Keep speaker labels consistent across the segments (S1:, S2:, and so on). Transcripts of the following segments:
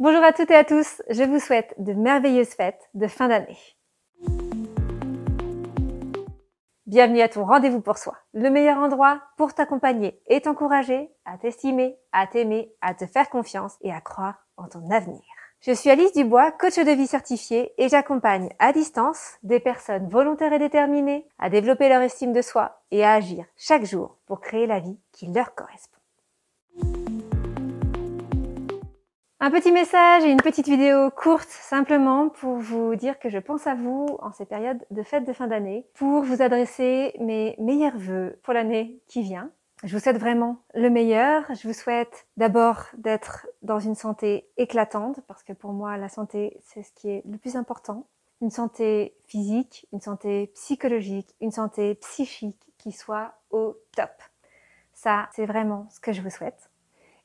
S1: Bonjour à toutes et à tous, je vous souhaite de merveilleuses fêtes de fin d'année. Bienvenue à ton rendez-vous pour soi, le meilleur endroit pour t'accompagner et t'encourager à t'estimer, à t'aimer, à te faire confiance et à croire en ton avenir. Je suis Alice Dubois, coach de vie certifiée et j'accompagne à distance des personnes volontaires et déterminées à développer leur estime de soi et à agir chaque jour pour créer la vie qui leur correspond. Un petit message et une petite vidéo courte simplement pour vous dire que je pense à vous en ces périodes de fêtes de fin d'année pour vous adresser mes meilleurs voeux pour l'année qui vient. Je vous souhaite vraiment le meilleur. Je vous souhaite d'abord d'être dans une santé éclatante parce que pour moi la santé c'est ce qui est le plus important. Une santé physique, une santé psychologique, une santé psychique qui soit au top. Ça c'est vraiment ce que je vous souhaite.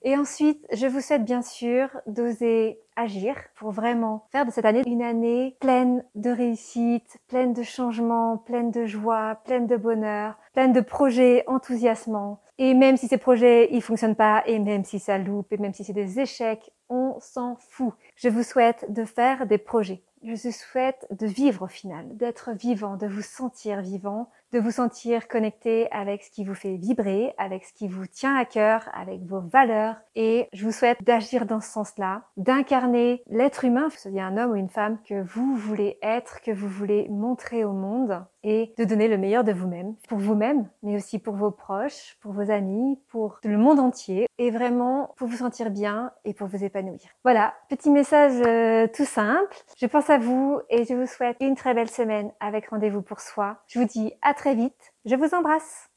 S1: Et ensuite, je vous souhaite bien sûr d'oser agir pour vraiment faire de cette année une année pleine de réussite, pleine de changements, pleine de joie, pleine de bonheur, pleine de projets enthousiasmants. Et même si ces projets ils fonctionnent pas, et même si ça loupe, et même si c'est des échecs, on s'en fout. Je vous souhaite de faire des projets. Je vous souhaite de vivre au final, d'être vivant, de vous sentir vivant, de vous sentir connecté avec ce qui vous fait vibrer, avec ce qui vous tient à cœur, avec vos valeurs. Et je vous souhaite d'agir dans ce sens-là, d'incarner l'être humain, que ce soit un homme ou une femme, que vous voulez être, que vous voulez montrer au monde et de donner le meilleur de vous-même, pour vous-même, mais aussi pour vos proches, pour vos amis, pour le monde entier, et vraiment pour vous sentir bien et pour vous épanouir. Voilà, petit message euh, tout simple. Je pense à vous et je vous souhaite une très belle semaine avec rendez-vous pour soi. Je vous dis à très vite. Je vous embrasse.